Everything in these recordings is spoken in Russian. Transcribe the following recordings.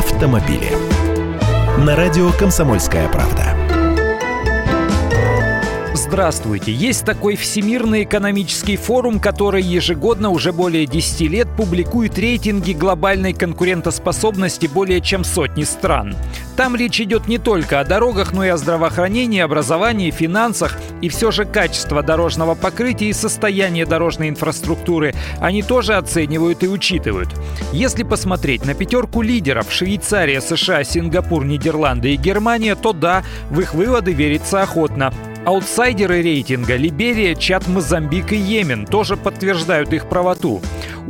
автомобили. На радио «Комсомольская правда». Здравствуйте! Есть такой Всемирный экономический форум, который ежегодно уже более 10 лет публикует рейтинги глобальной конкурентоспособности более чем сотни стран. Там речь идет не только о дорогах, но и о здравоохранении, образовании, финансах. И все же качество дорожного покрытия и состояние дорожной инфраструктуры они тоже оценивают и учитывают. Если посмотреть на пятерку лидеров Швейцария, США, Сингапур, Нидерланды и Германия, то да, в их выводы верится охотно. Аутсайдеры рейтинга Либерия, Чад, Мозамбик и Йемен тоже подтверждают их правоту.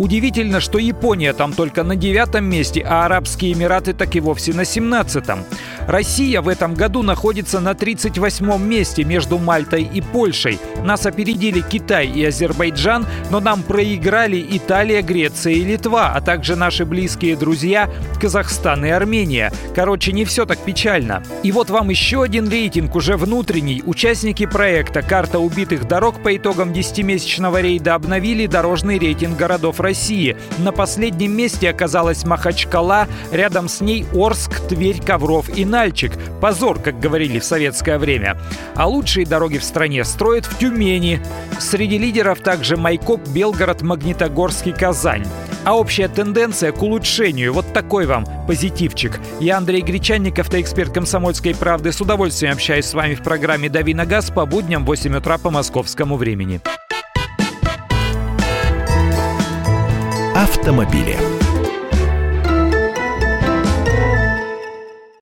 Удивительно, что Япония там только на девятом месте, а Арабские Эмираты так и вовсе на семнадцатом. Россия в этом году находится на 38-м месте между Мальтой и Польшей. Нас опередили Китай и Азербайджан, но нам проиграли Италия, Греция и Литва, а также наши близкие друзья Казахстан и Армения. Короче, не все так печально. И вот вам еще один рейтинг, уже внутренний. Участники проекта «Карта убитых дорог» по итогам 10-месячного рейда обновили дорожный рейтинг городов России. На последнем месте оказалась Махачкала, рядом с ней Орск, Тверь, Ковров и Нальчик. Позор, как говорили в советское время. А лучшие дороги в стране строят в Тюмени. Среди лидеров также Майкоп, Белгород, Магнитогорский, Казань. А общая тенденция к улучшению. Вот такой вам позитивчик. Я Андрей Гречанников, автоэксперт «Комсомольской правды». С удовольствием общаюсь с вами в программе «Дави на газ» по будням в 8 утра по московскому времени. Автомобили.